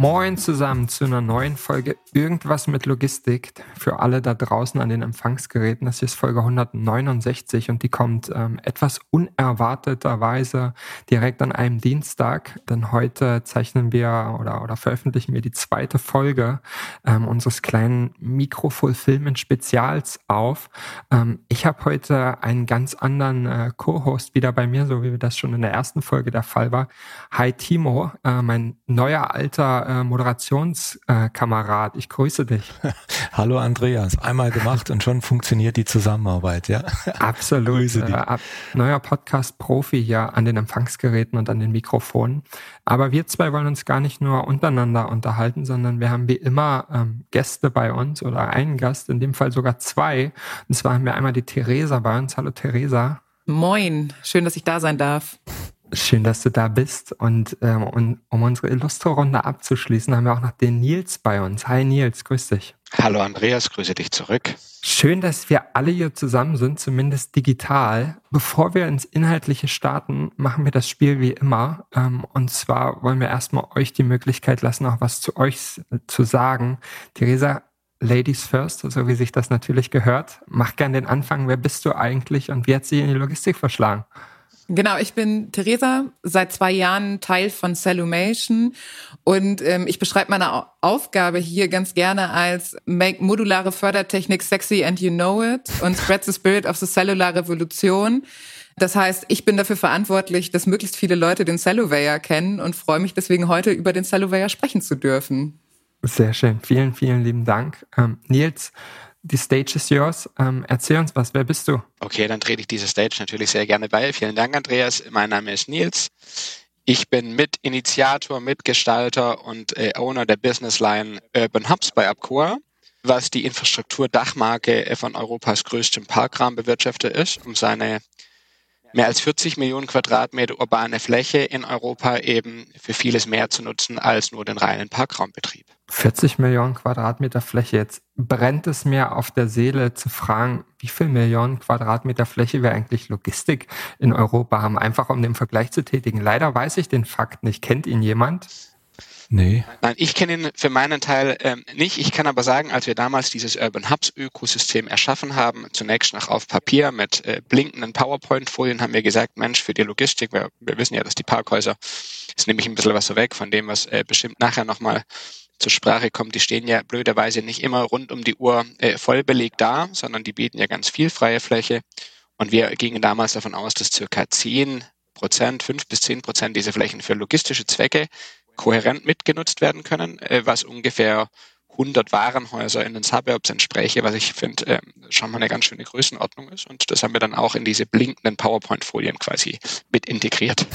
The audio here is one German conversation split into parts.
Moin zusammen zu einer neuen Folge Irgendwas mit Logistik für alle da draußen an den Empfangsgeräten. Das ist Folge 169 und die kommt ähm, etwas unerwarteterweise direkt an einem Dienstag, denn heute zeichnen wir oder, oder veröffentlichen wir die zweite Folge ähm, unseres kleinen Mikro-Fulfillment-Spezials auf. Ähm, ich habe heute einen ganz anderen äh, Co-Host wieder bei mir, so wie das schon in der ersten Folge der Fall war. Hi Timo, äh, mein neuer alter äh, Moderationskamerad. ich grüße dich. Hallo Andreas, einmal gemacht und schon funktioniert die Zusammenarbeit, ja? Absolut. grüße dich. Äh, neuer Podcast-Profi hier an den Empfangsgeräten und an den Mikrofonen. Aber wir zwei wollen uns gar nicht nur untereinander unterhalten, sondern wir haben wie immer ähm, Gäste bei uns oder einen Gast, in dem Fall sogar zwei. Und zwar haben wir einmal die Theresa bei uns. Hallo Theresa. Moin, schön, dass ich da sein darf. Schön, dass du da bist. Und, ähm, und um unsere Illustre-Runde abzuschließen, haben wir auch noch den Nils bei uns. Hi Nils, grüß dich. Hallo Andreas, grüße dich zurück. Schön, dass wir alle hier zusammen sind, zumindest digital. Bevor wir ins Inhaltliche starten, machen wir das Spiel wie immer. Ähm, und zwar wollen wir erstmal euch die Möglichkeit lassen, auch was zu euch zu sagen. Theresa, Ladies first, so wie sich das natürlich gehört. Mach gern den Anfang. Wer bist du eigentlich und wie hat sie in die Logistik verschlagen? Genau, ich bin Theresa, seit zwei Jahren Teil von Cellumation und ähm, ich beschreibe meine Aufgabe hier ganz gerne als Make modulare Fördertechnik sexy and you know it und spread the spirit of the cellular Revolution. Das heißt, ich bin dafür verantwortlich, dass möglichst viele Leute den Celluvayor kennen und freue mich deswegen heute über den Celluvayor sprechen zu dürfen. Sehr schön, vielen, vielen lieben Dank. Ähm, Nils, die Stage ist yours. Ähm, erzähl uns was. Wer bist du? Okay, dann trete ich diese Stage natürlich sehr gerne bei. Vielen Dank, Andreas. Mein Name ist Nils. Ich bin Mitinitiator, Mitgestalter und äh, Owner der Businessline Urban Hubs bei Abcoa, was die Infrastruktur-Dachmarke äh, von Europas größtem Parkrahmenbewirtschafter ist, um seine mehr als 40 Millionen Quadratmeter urbane Fläche in Europa eben für vieles mehr zu nutzen als nur den reinen Parkraumbetrieb. 40 Millionen Quadratmeter Fläche. Jetzt brennt es mir auf der Seele zu fragen, wie viel Millionen Quadratmeter Fläche wir eigentlich Logistik in Europa haben, einfach um den Vergleich zu tätigen. Leider weiß ich den Fakt nicht. Kennt ihn jemand? Nee. Nein, ich kenne ihn für meinen Teil ähm, nicht. Ich kann aber sagen, als wir damals dieses Urban Hubs Ökosystem erschaffen haben, zunächst noch auf Papier mit äh, blinkenden PowerPoint-Folien, haben wir gesagt, Mensch, für die Logistik, wir, wir wissen ja, dass die Parkhäuser, ist nämlich ein bisschen was so weg von dem, was äh, bestimmt nachher nochmal zur Sprache kommt, die stehen ja blöderweise nicht immer rund um die Uhr äh, voll belegt da, sondern die bieten ja ganz viel freie Fläche. Und wir gingen damals davon aus, dass circa 10 Prozent, 5 bis 10 Prozent dieser Flächen für logistische Zwecke kohärent mitgenutzt werden können, äh, was ungefähr 100 Warenhäuser in den Suburbs entspräche, was ich finde äh, schon mal eine ganz schöne Größenordnung ist. Und das haben wir dann auch in diese blinkenden PowerPoint-Folien quasi mit integriert.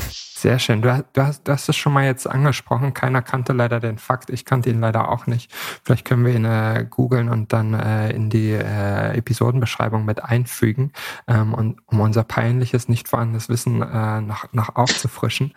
Sehr schön. Du, du, hast, du hast es schon mal jetzt angesprochen. Keiner kannte leider den Fakt. Ich kannte ihn leider auch nicht. Vielleicht können wir ihn äh, googeln und dann äh, in die äh, Episodenbeschreibung mit einfügen, ähm, und, um unser peinliches, nicht vorhandenes Wissen äh, noch, noch aufzufrischen.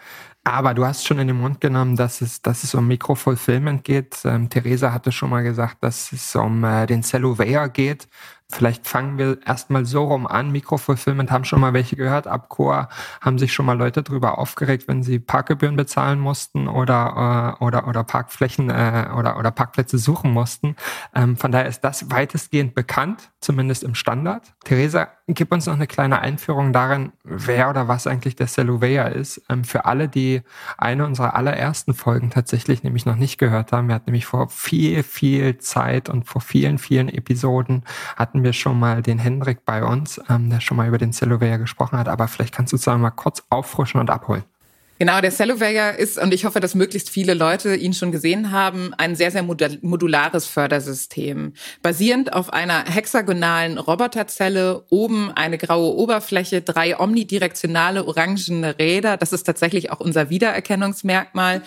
Aber du hast schon in den Mund genommen, dass es, dass es um Mikrofulfillment geht. Ähm, Theresa hatte schon mal gesagt, dass es um äh, den Celluvayor geht. Vielleicht fangen wir erstmal so rum an. Mikrofulfillment haben schon mal welche gehört. Ab Chor haben sich schon mal Leute darüber aufgeregt, wenn sie Parkgebühren bezahlen mussten oder, äh, oder, oder Parkflächen äh, oder, oder Parkplätze suchen mussten. Ähm, von daher ist das weitestgehend bekannt, zumindest im Standard. Theresa, gib uns noch eine kleine Einführung darin, wer oder was eigentlich der Celluvayor ist. Ähm, für alle, die eine unserer allerersten Folgen tatsächlich nämlich noch nicht gehört haben. Wir hatten nämlich vor viel, viel Zeit und vor vielen, vielen Episoden hatten hatten wir schon mal den Hendrik bei uns, ähm, der schon mal über den Celluvayor gesprochen hat, aber vielleicht kannst du es mal kurz auffrischen und abholen. Genau, der Cellovayer ist, und ich hoffe, dass möglichst viele Leute ihn schon gesehen haben, ein sehr, sehr modulares Fördersystem. Basierend auf einer hexagonalen Roboterzelle, oben eine graue Oberfläche, drei omnidirektionale orangene Räder, das ist tatsächlich auch unser Wiedererkennungsmerkmal,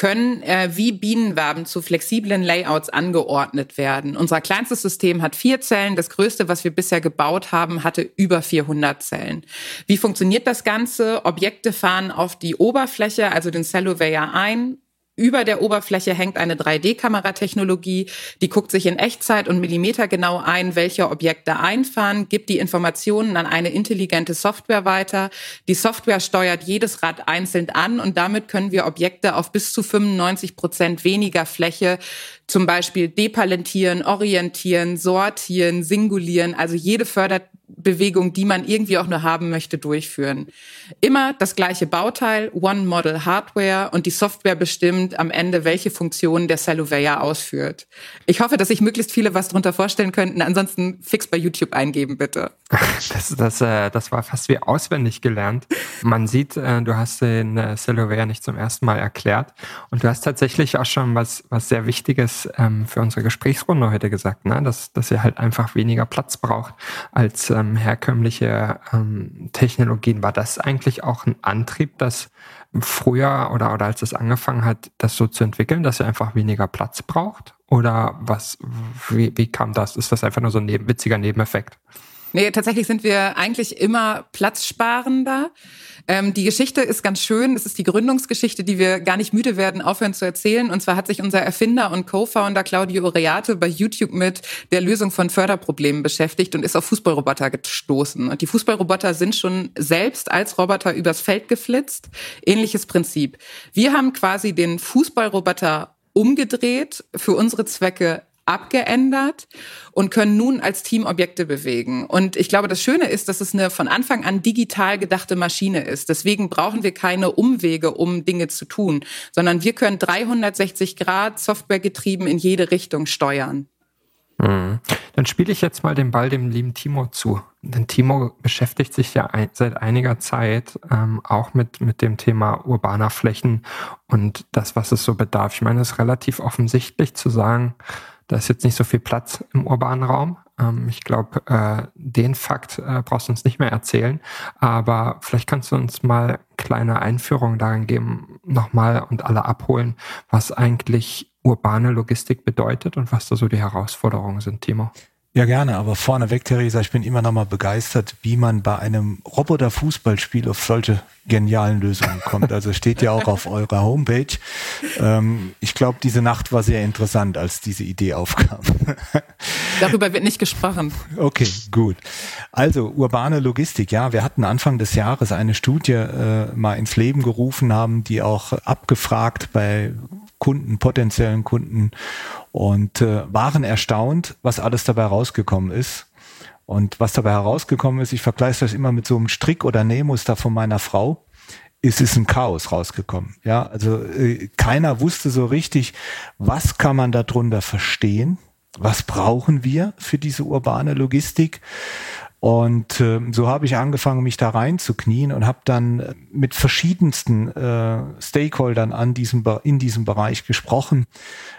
können äh, wie Bienenwaben zu flexiblen Layouts angeordnet werden. Unser kleinstes System hat vier Zellen. Das größte, was wir bisher gebaut haben, hatte über 400 Zellen. Wie funktioniert das Ganze? Objekte fahren auf die Oberfläche, also den Cellovayer ein, über der Oberfläche hängt eine 3D-Kameratechnologie, die guckt sich in Echtzeit und Millimeter genau ein, welche Objekte einfahren, gibt die Informationen an eine intelligente Software weiter. Die Software steuert jedes Rad einzeln an und damit können wir Objekte auf bis zu 95 Prozent weniger Fläche zum Beispiel depalentieren, orientieren, sortieren, singulieren, also jede Förderbewegung, die man irgendwie auch nur haben möchte, durchführen. Immer das gleiche Bauteil, One Model Hardware und die Software bestimmt am Ende, welche Funktionen der Celluvayer ausführt. Ich hoffe, dass sich möglichst viele was darunter vorstellen könnten. Ansonsten fix bei YouTube eingeben, bitte. Das, das, äh, das war fast wie auswendig gelernt. Man sieht, äh, du hast den äh, Celluvayer nicht zum ersten Mal erklärt und du hast tatsächlich auch schon was, was sehr Wichtiges ähm, für unsere Gesprächsrunde heute gesagt, ne? dass, dass ihr halt einfach weniger Platz braucht als ähm, herkömmliche ähm, Technologien. War das eigentlich auch ein Antrieb, dass früher oder, oder als es angefangen hat, das so zu entwickeln, dass ihr einfach weniger Platz braucht? Oder was, wie, wie kam das? Ist das einfach nur so ein neben, witziger Nebeneffekt? Nee, tatsächlich sind wir eigentlich immer platzsparender. Ähm, die Geschichte ist ganz schön. Es ist die Gründungsgeschichte, die wir gar nicht müde werden, aufhören zu erzählen. Und zwar hat sich unser Erfinder und Co-Founder Claudio Oreate bei YouTube mit der Lösung von Förderproblemen beschäftigt und ist auf Fußballroboter gestoßen. Und die Fußballroboter sind schon selbst als Roboter übers Feld geflitzt. Ähnliches Prinzip. Wir haben quasi den Fußballroboter umgedreht, für unsere Zwecke abgeändert und können nun als Team Objekte bewegen. Und ich glaube, das Schöne ist, dass es eine von Anfang an digital gedachte Maschine ist. Deswegen brauchen wir keine Umwege, um Dinge zu tun, sondern wir können 360 Grad softwaregetrieben in jede Richtung steuern. Mhm. Dann spiele ich jetzt mal den Ball dem lieben Timo zu. Denn Timo beschäftigt sich ja ein, seit einiger Zeit ähm, auch mit, mit dem Thema urbaner Flächen und das, was es so bedarf. Ich meine, es ist relativ offensichtlich zu sagen, da ist jetzt nicht so viel Platz im urbanen Raum. Ähm, ich glaube, äh, den Fakt äh, brauchst du uns nicht mehr erzählen. Aber vielleicht kannst du uns mal kleine Einführung darin geben, nochmal und alle abholen, was eigentlich urbane Logistik bedeutet und was da so die Herausforderungen sind, Timo. Ja, gerne, aber vorneweg, Theresa, ich bin immer noch mal begeistert, wie man bei einem Roboter-Fußballspiel auf solche genialen Lösungen kommt. Also steht ja auch auf eurer Homepage. Ähm, ich glaube, diese Nacht war sehr interessant, als diese Idee aufkam. Darüber wird nicht gesprochen. Okay, gut. Also urbane Logistik, ja, wir hatten Anfang des Jahres eine Studie äh, mal ins Leben gerufen, haben die auch abgefragt bei Kunden, potenziellen Kunden und äh, waren erstaunt, was alles dabei rausgekommen ist. Und was dabei herausgekommen ist, ich vergleiche das immer mit so einem Strick oder Nähmuster von meiner Frau, ist es ein Chaos rausgekommen. Ja, also äh, keiner wusste so richtig, was kann man darunter verstehen, was brauchen wir für diese urbane Logistik. Und äh, so habe ich angefangen, mich da reinzuknien und habe dann äh, mit verschiedensten äh, Stakeholdern an diesem, in diesem Bereich gesprochen.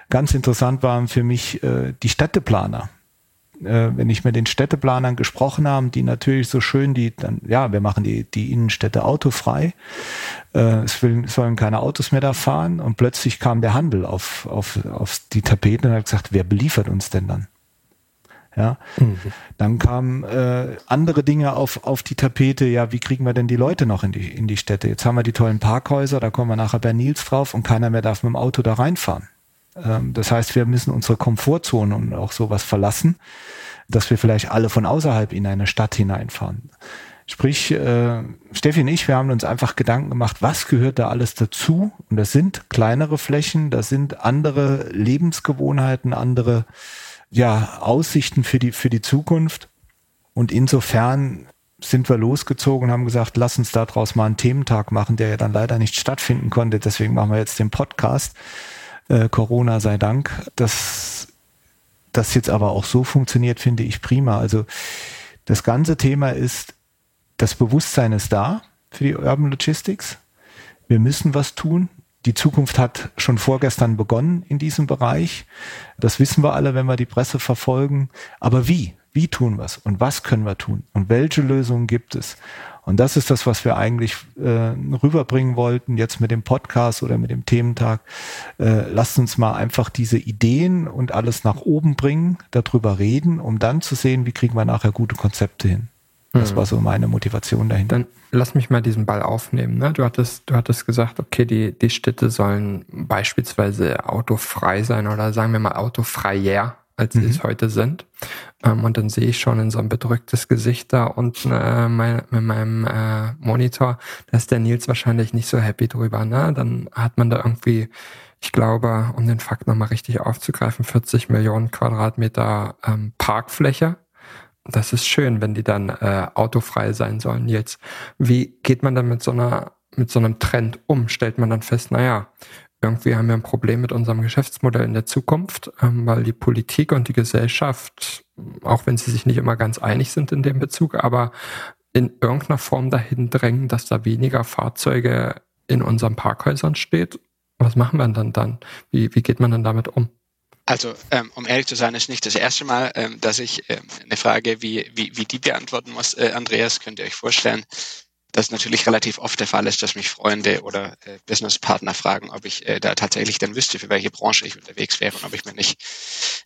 Ganz interessant waren für mich äh, die Städteplaner. Äh, wenn ich mit den Städteplanern gesprochen habe, die natürlich so schön die, dann, ja, wir machen die, die Innenstädte autofrei. Äh, es will, sollen keine Autos mehr da fahren und plötzlich kam der Handel auf, auf, auf die Tapeten und hat gesagt, wer beliefert uns denn dann? Ja, mhm. dann kamen äh, andere Dinge auf, auf die Tapete. Ja, wie kriegen wir denn die Leute noch in die, in die Städte? Jetzt haben wir die tollen Parkhäuser, da kommen wir nachher bei Nils drauf und keiner mehr darf mit dem Auto da reinfahren. Ähm, das heißt, wir müssen unsere Komfortzone und auch sowas verlassen, dass wir vielleicht alle von außerhalb in eine Stadt hineinfahren. Sprich, äh, Steffi und ich, wir haben uns einfach Gedanken gemacht, was gehört da alles dazu? Und das sind kleinere Flächen, das sind andere Lebensgewohnheiten, andere ja, Aussichten für die, für die Zukunft. Und insofern sind wir losgezogen und haben gesagt, lass uns daraus mal einen Thementag machen, der ja dann leider nicht stattfinden konnte. Deswegen machen wir jetzt den Podcast. Äh, Corona sei Dank. Dass das jetzt aber auch so funktioniert, finde ich prima. Also das ganze Thema ist, das Bewusstsein ist da für die Urban Logistics. Wir müssen was tun. Die Zukunft hat schon vorgestern begonnen in diesem Bereich. Das wissen wir alle, wenn wir die Presse verfolgen. Aber wie? Wie tun wir es? Und was können wir tun? Und welche Lösungen gibt es? Und das ist das, was wir eigentlich äh, rüberbringen wollten, jetzt mit dem Podcast oder mit dem Thementag. Äh, lasst uns mal einfach diese Ideen und alles nach oben bringen, darüber reden, um dann zu sehen, wie kriegen wir nachher gute Konzepte hin. Das mhm. war so meine Motivation dahinter. Dann lass mich mal diesen Ball aufnehmen. Ne? Du, hattest, du hattest gesagt, okay, die, die Städte sollen beispielsweise autofrei sein oder sagen wir mal autofreier als mhm. sie es heute sind. Ähm, und dann sehe ich schon in so ein bedrücktes Gesicht da unten äh, mein, mit meinem äh, Monitor, da ist der Nils wahrscheinlich nicht so happy drüber. Ne? Dann hat man da irgendwie, ich glaube, um den Fakt nochmal richtig aufzugreifen, 40 Millionen Quadratmeter ähm, Parkfläche. Das ist schön, wenn die dann äh, autofrei sein sollen. Jetzt, wie geht man dann mit so einer mit so einem Trend um? Stellt man dann fest, naja, irgendwie haben wir ein Problem mit unserem Geschäftsmodell in der Zukunft, ähm, weil die Politik und die Gesellschaft, auch wenn sie sich nicht immer ganz einig sind in dem Bezug, aber in irgendeiner Form dahin drängen, dass da weniger Fahrzeuge in unseren Parkhäusern steht. Was machen wir dann dann? Wie, wie geht man dann damit um? Also, ähm, um ehrlich zu sein, ist nicht das erste Mal, ähm, dass ich ähm, eine Frage wie, wie, wie die beantworten muss. Äh, Andreas, könnt ihr euch vorstellen, das natürlich relativ oft der Fall ist, dass mich Freunde oder äh, Businesspartner fragen, ob ich äh, da tatsächlich dann wüsste, für welche Branche ich unterwegs wäre und ob ich mir nicht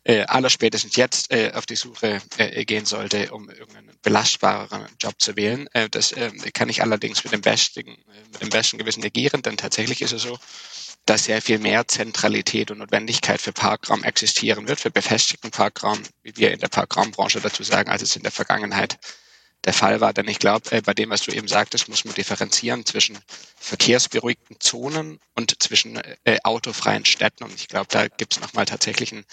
äh, allerspätestens jetzt äh, auf die Suche äh, gehen sollte, um irgendeinen belastbareren Job zu wählen. Äh, das äh, kann ich allerdings mit dem besten, äh, mit dem besten Gewissen negieren, denn tatsächlich ist es so, dass sehr viel mehr Zentralität und Notwendigkeit für Parkraum existieren wird, für befestigten Parkraum, wie wir in der Parkraumbranche dazu sagen, als es in der Vergangenheit der Fall war. Denn ich glaube, äh, bei dem, was du eben sagtest, muss man differenzieren zwischen verkehrsberuhigten Zonen und zwischen äh, autofreien Städten. Und ich glaube, da gibt es nochmal tatsächlich ein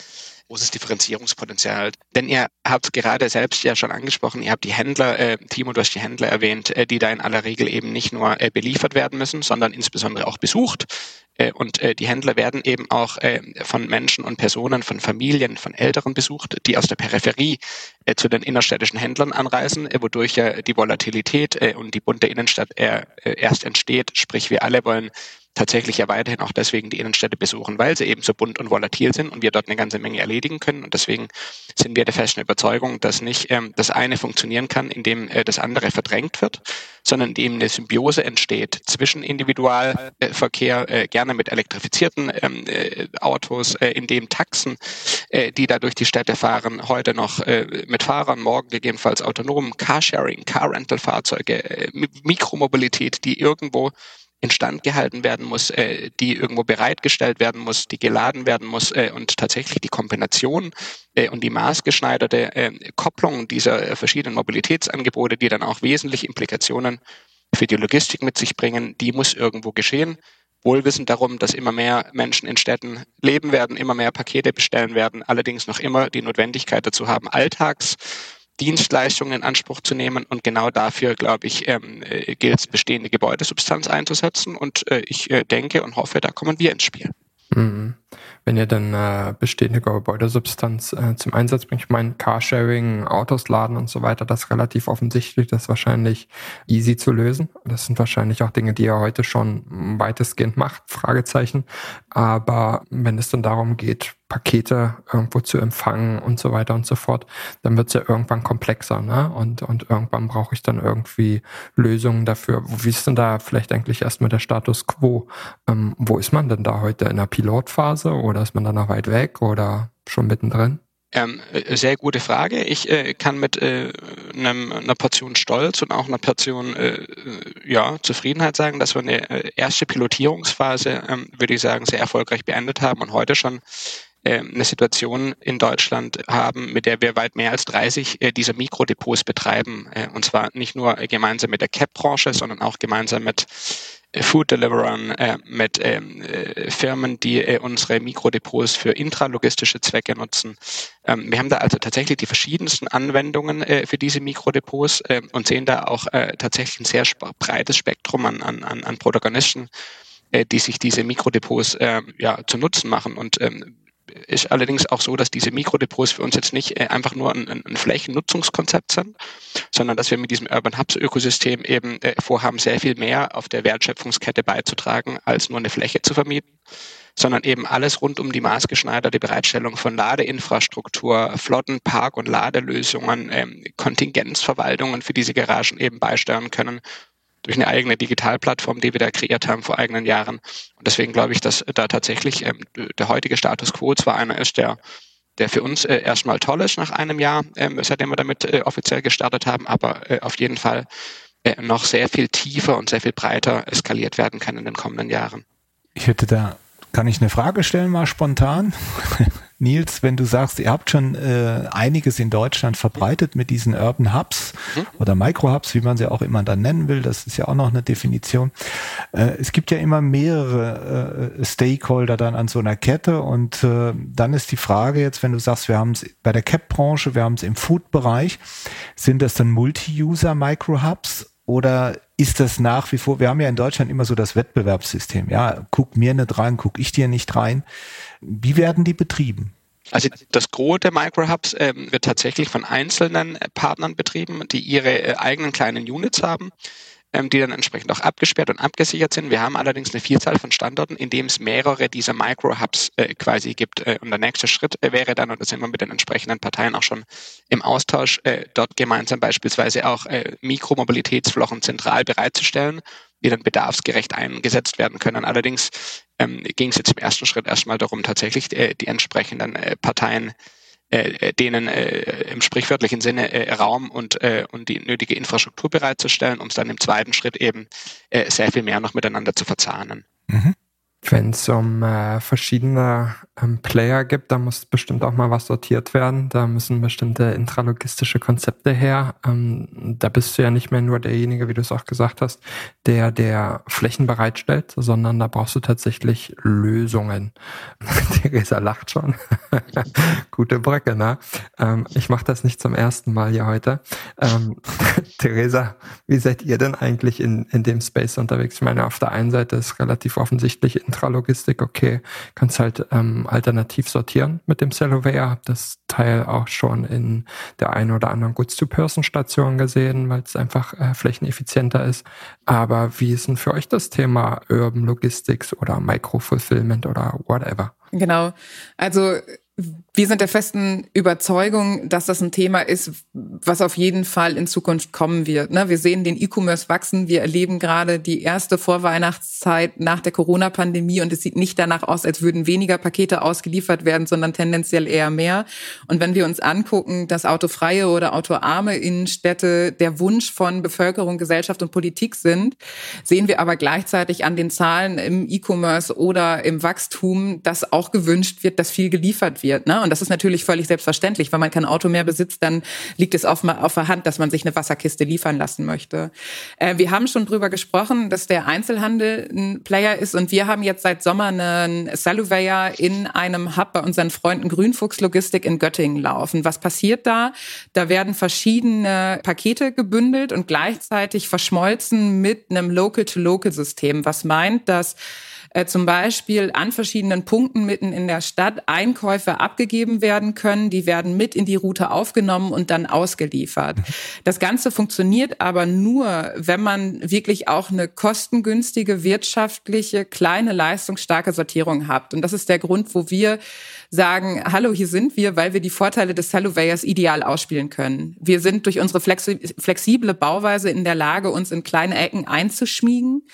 großes Differenzierungspotenzial. Denn ihr habt gerade selbst ja schon angesprochen, ihr habt die Händler, äh, Timo, du hast die Händler erwähnt, äh, die da in aller Regel eben nicht nur äh, beliefert werden müssen, sondern insbesondere auch besucht. Äh, und äh, die Händler werden eben auch äh, von Menschen und Personen, von Familien, von Älteren besucht, die aus der Peripherie zu den innerstädtischen Händlern anreisen, wodurch ja die Volatilität und die bunte Innenstadt erst entsteht. Sprich, wir alle wollen tatsächlich ja weiterhin auch deswegen die Innenstädte besuchen, weil sie eben so bunt und volatil sind und wir dort eine ganze Menge erledigen können. Und deswegen sind wir der festen Überzeugung, dass nicht ähm, das eine funktionieren kann, indem äh, das andere verdrängt wird, sondern indem eine Symbiose entsteht zwischen Individualverkehr, äh, gerne mit elektrifizierten ähm, äh, Autos, äh, indem Taxen, äh, die da durch die Städte fahren, heute noch äh, mit Fahrern, morgen gegebenenfalls autonom, Carsharing, Car-Rental-Fahrzeuge, äh, Mikromobilität, die irgendwo instand gehalten werden muss, äh, die irgendwo bereitgestellt werden muss, die geladen werden muss äh, und tatsächlich die Kombination äh, und die maßgeschneiderte äh, Kopplung dieser verschiedenen Mobilitätsangebote, die dann auch wesentliche Implikationen für die Logistik mit sich bringen, die muss irgendwo geschehen. Wohlwissend darum, dass immer mehr Menschen in Städten leben werden, immer mehr Pakete bestellen werden, allerdings noch immer die Notwendigkeit dazu haben, Alltags Dienstleistungen in Anspruch zu nehmen. Und genau dafür, glaube ich, ähm, äh, gilt es, bestehende Gebäudesubstanz einzusetzen. Und äh, ich äh, denke und hoffe, da kommen wir ins Spiel. Mhm. Wenn ihr dann äh, bestehende Gebäudesubstanz äh, zum Einsatz bringt, ich meine, Carsharing, Autos laden und so weiter, das ist relativ offensichtlich, das ist wahrscheinlich easy zu lösen. Das sind wahrscheinlich auch Dinge, die ihr heute schon weitestgehend macht, Fragezeichen. Aber wenn es dann darum geht, Pakete irgendwo zu empfangen und so weiter und so fort, dann wird es ja irgendwann komplexer, ne? Und, und irgendwann brauche ich dann irgendwie Lösungen dafür. Wie ist denn da vielleicht eigentlich erstmal der Status quo? Ähm, wo ist man denn da heute? In der Pilotphase oder ist man da noch weit weg oder schon mittendrin? Ähm, äh, sehr gute Frage. Ich äh, kann mit äh, einem, einer Portion Stolz und auch einer Portion äh, ja, Zufriedenheit sagen, dass wir eine äh, erste Pilotierungsphase, ähm, würde ich sagen, sehr erfolgreich beendet haben und heute schon ähm, eine Situation in Deutschland haben, mit der wir weit mehr als 30 äh, dieser Mikrodepots betreiben. Äh, und zwar nicht nur gemeinsam mit der CAP-Branche, sondern auch gemeinsam mit äh, Food Deliverern, mit ähm, Firmen, die unsere Mikrodepots für intralogistische Zwecke nutzen. Ähm, wir haben da also tatsächlich die verschiedensten Anwendungen für diese Mikrodepots und sehen da auch tatsächlich ein sehr breites Spektrum an, an, an Protagonisten, die sich diese Mikrodepots ja, zu Nutzen machen. Und ist allerdings auch so, dass diese Mikrodepots für uns jetzt nicht äh, einfach nur ein, ein Flächennutzungskonzept sind, sondern dass wir mit diesem Urban Hubs Ökosystem eben äh, vorhaben, sehr viel mehr auf der Wertschöpfungskette beizutragen, als nur eine Fläche zu vermieten sondern eben alles rund um die maßgeschneiderte Bereitstellung von Ladeinfrastruktur, Flotten, Park- und Ladelösungen, ähm, Kontingenzverwaltungen für diese Garagen eben beisteuern können durch eine eigene Digitalplattform, die wir da kreiert haben vor eigenen Jahren. Und deswegen glaube ich, dass da tatsächlich ähm, der heutige Status quo zwar einer ist, der der für uns äh, erstmal toll ist nach einem Jahr, ähm, seitdem wir damit äh, offiziell gestartet haben, aber äh, auf jeden Fall äh, noch sehr viel tiefer und sehr viel breiter eskaliert werden kann in den kommenden Jahren. Ich hätte da kann ich eine Frage stellen mal spontan? Nils, wenn du sagst, ihr habt schon äh, einiges in Deutschland verbreitet mit diesen Urban Hubs mhm. oder Micro-Hubs, wie man sie auch immer dann nennen will, das ist ja auch noch eine Definition. Äh, es gibt ja immer mehrere äh, Stakeholder dann an so einer Kette und äh, dann ist die Frage jetzt, wenn du sagst, wir haben es bei der Cap-Branche, wir haben es im Food-Bereich, sind das dann Multi-User-Micro-Hubs oder ist das nach wie vor, wir haben ja in Deutschland immer so das Wettbewerbssystem, ja, guck mir nicht rein, guck ich dir nicht rein. Wie werden die betrieben? Also das Gros der Microhubs äh, wird tatsächlich von einzelnen Partnern betrieben, die ihre äh, eigenen kleinen Units haben die dann entsprechend auch abgesperrt und abgesichert sind. Wir haben allerdings eine Vielzahl von Standorten, in dem es mehrere dieser Micro-Hubs äh, quasi gibt. Äh, und der nächste Schritt äh, wäre dann, und da sind wir mit den entsprechenden Parteien auch schon im Austausch, äh, dort gemeinsam beispielsweise auch äh, Mikromobilitätsflochen zentral bereitzustellen, die dann bedarfsgerecht eingesetzt werden können. Allerdings ähm, ging es jetzt im ersten Schritt erstmal darum, tatsächlich äh, die entsprechenden Parteien äh, denen äh, im sprichwörtlichen Sinne äh, Raum und, äh, und die nötige Infrastruktur bereitzustellen, um es dann im zweiten Schritt eben äh, sehr viel mehr noch miteinander zu verzahnen. Mhm. Wenn es um äh, verschiedene ähm, Player gibt, da muss bestimmt auch mal was sortiert werden. Da müssen bestimmte intralogistische Konzepte her. Ähm, da bist du ja nicht mehr nur derjenige, wie du es auch gesagt hast, der der Flächen bereitstellt, sondern da brauchst du tatsächlich Lösungen. Theresa lacht schon. Gute Brücke, ne? Ähm, ich mache das nicht zum ersten Mal hier heute. Ähm, Theresa, wie seid ihr denn eigentlich in, in dem Space unterwegs? Ich meine, auf der einen Seite ist relativ offensichtlich Intralogistik, okay, kannst halt ähm, alternativ sortieren mit dem Cellovair. Hab das Teil auch schon in der einen oder anderen Goods-to-Person-Station gesehen, weil es einfach äh, flächeneffizienter ist. Aber wie ist denn für euch das Thema Urban Logistics oder Micro-Fulfillment oder whatever? Genau. Also wir sind der festen Überzeugung, dass das ein Thema ist, was auf jeden Fall in Zukunft kommen wird. Ne? Wir sehen den E-Commerce wachsen. Wir erleben gerade die erste Vorweihnachtszeit nach der Corona-Pandemie und es sieht nicht danach aus, als würden weniger Pakete ausgeliefert werden, sondern tendenziell eher mehr. Und wenn wir uns angucken, dass autofreie oder autoarme Innenstädte der Wunsch von Bevölkerung, Gesellschaft und Politik sind, sehen wir aber gleichzeitig an den Zahlen im E-Commerce oder im Wachstum, dass auch gewünscht wird, dass viel geliefert wird. Ne? Und das ist natürlich völlig selbstverständlich. Wenn man kein Auto mehr besitzt, dann liegt es auf, auf der Hand, dass man sich eine Wasserkiste liefern lassen möchte. Äh, wir haben schon drüber gesprochen, dass der Einzelhandel ein Player ist und wir haben jetzt seit Sommer einen Saluveyor in einem Hub bei unseren Freunden Grünfuchs Logistik in Göttingen laufen. Was passiert da? Da werden verschiedene Pakete gebündelt und gleichzeitig verschmolzen mit einem Local-to-Local-System. Was meint, dass äh, zum Beispiel an verschiedenen Punkten mitten in der Stadt Einkäufe abgegeben werden können. Die werden mit in die Route aufgenommen und dann ausgeliefert. Das Ganze funktioniert aber nur, wenn man wirklich auch eine kostengünstige, wirtschaftliche, kleine, leistungsstarke Sortierung hat. Und das ist der Grund, wo wir sagen, hallo, hier sind wir, weil wir die Vorteile des Salovayers ideal ausspielen können. Wir sind durch unsere flexible Bauweise in der Lage, uns in kleine Ecken einzuschmiegen.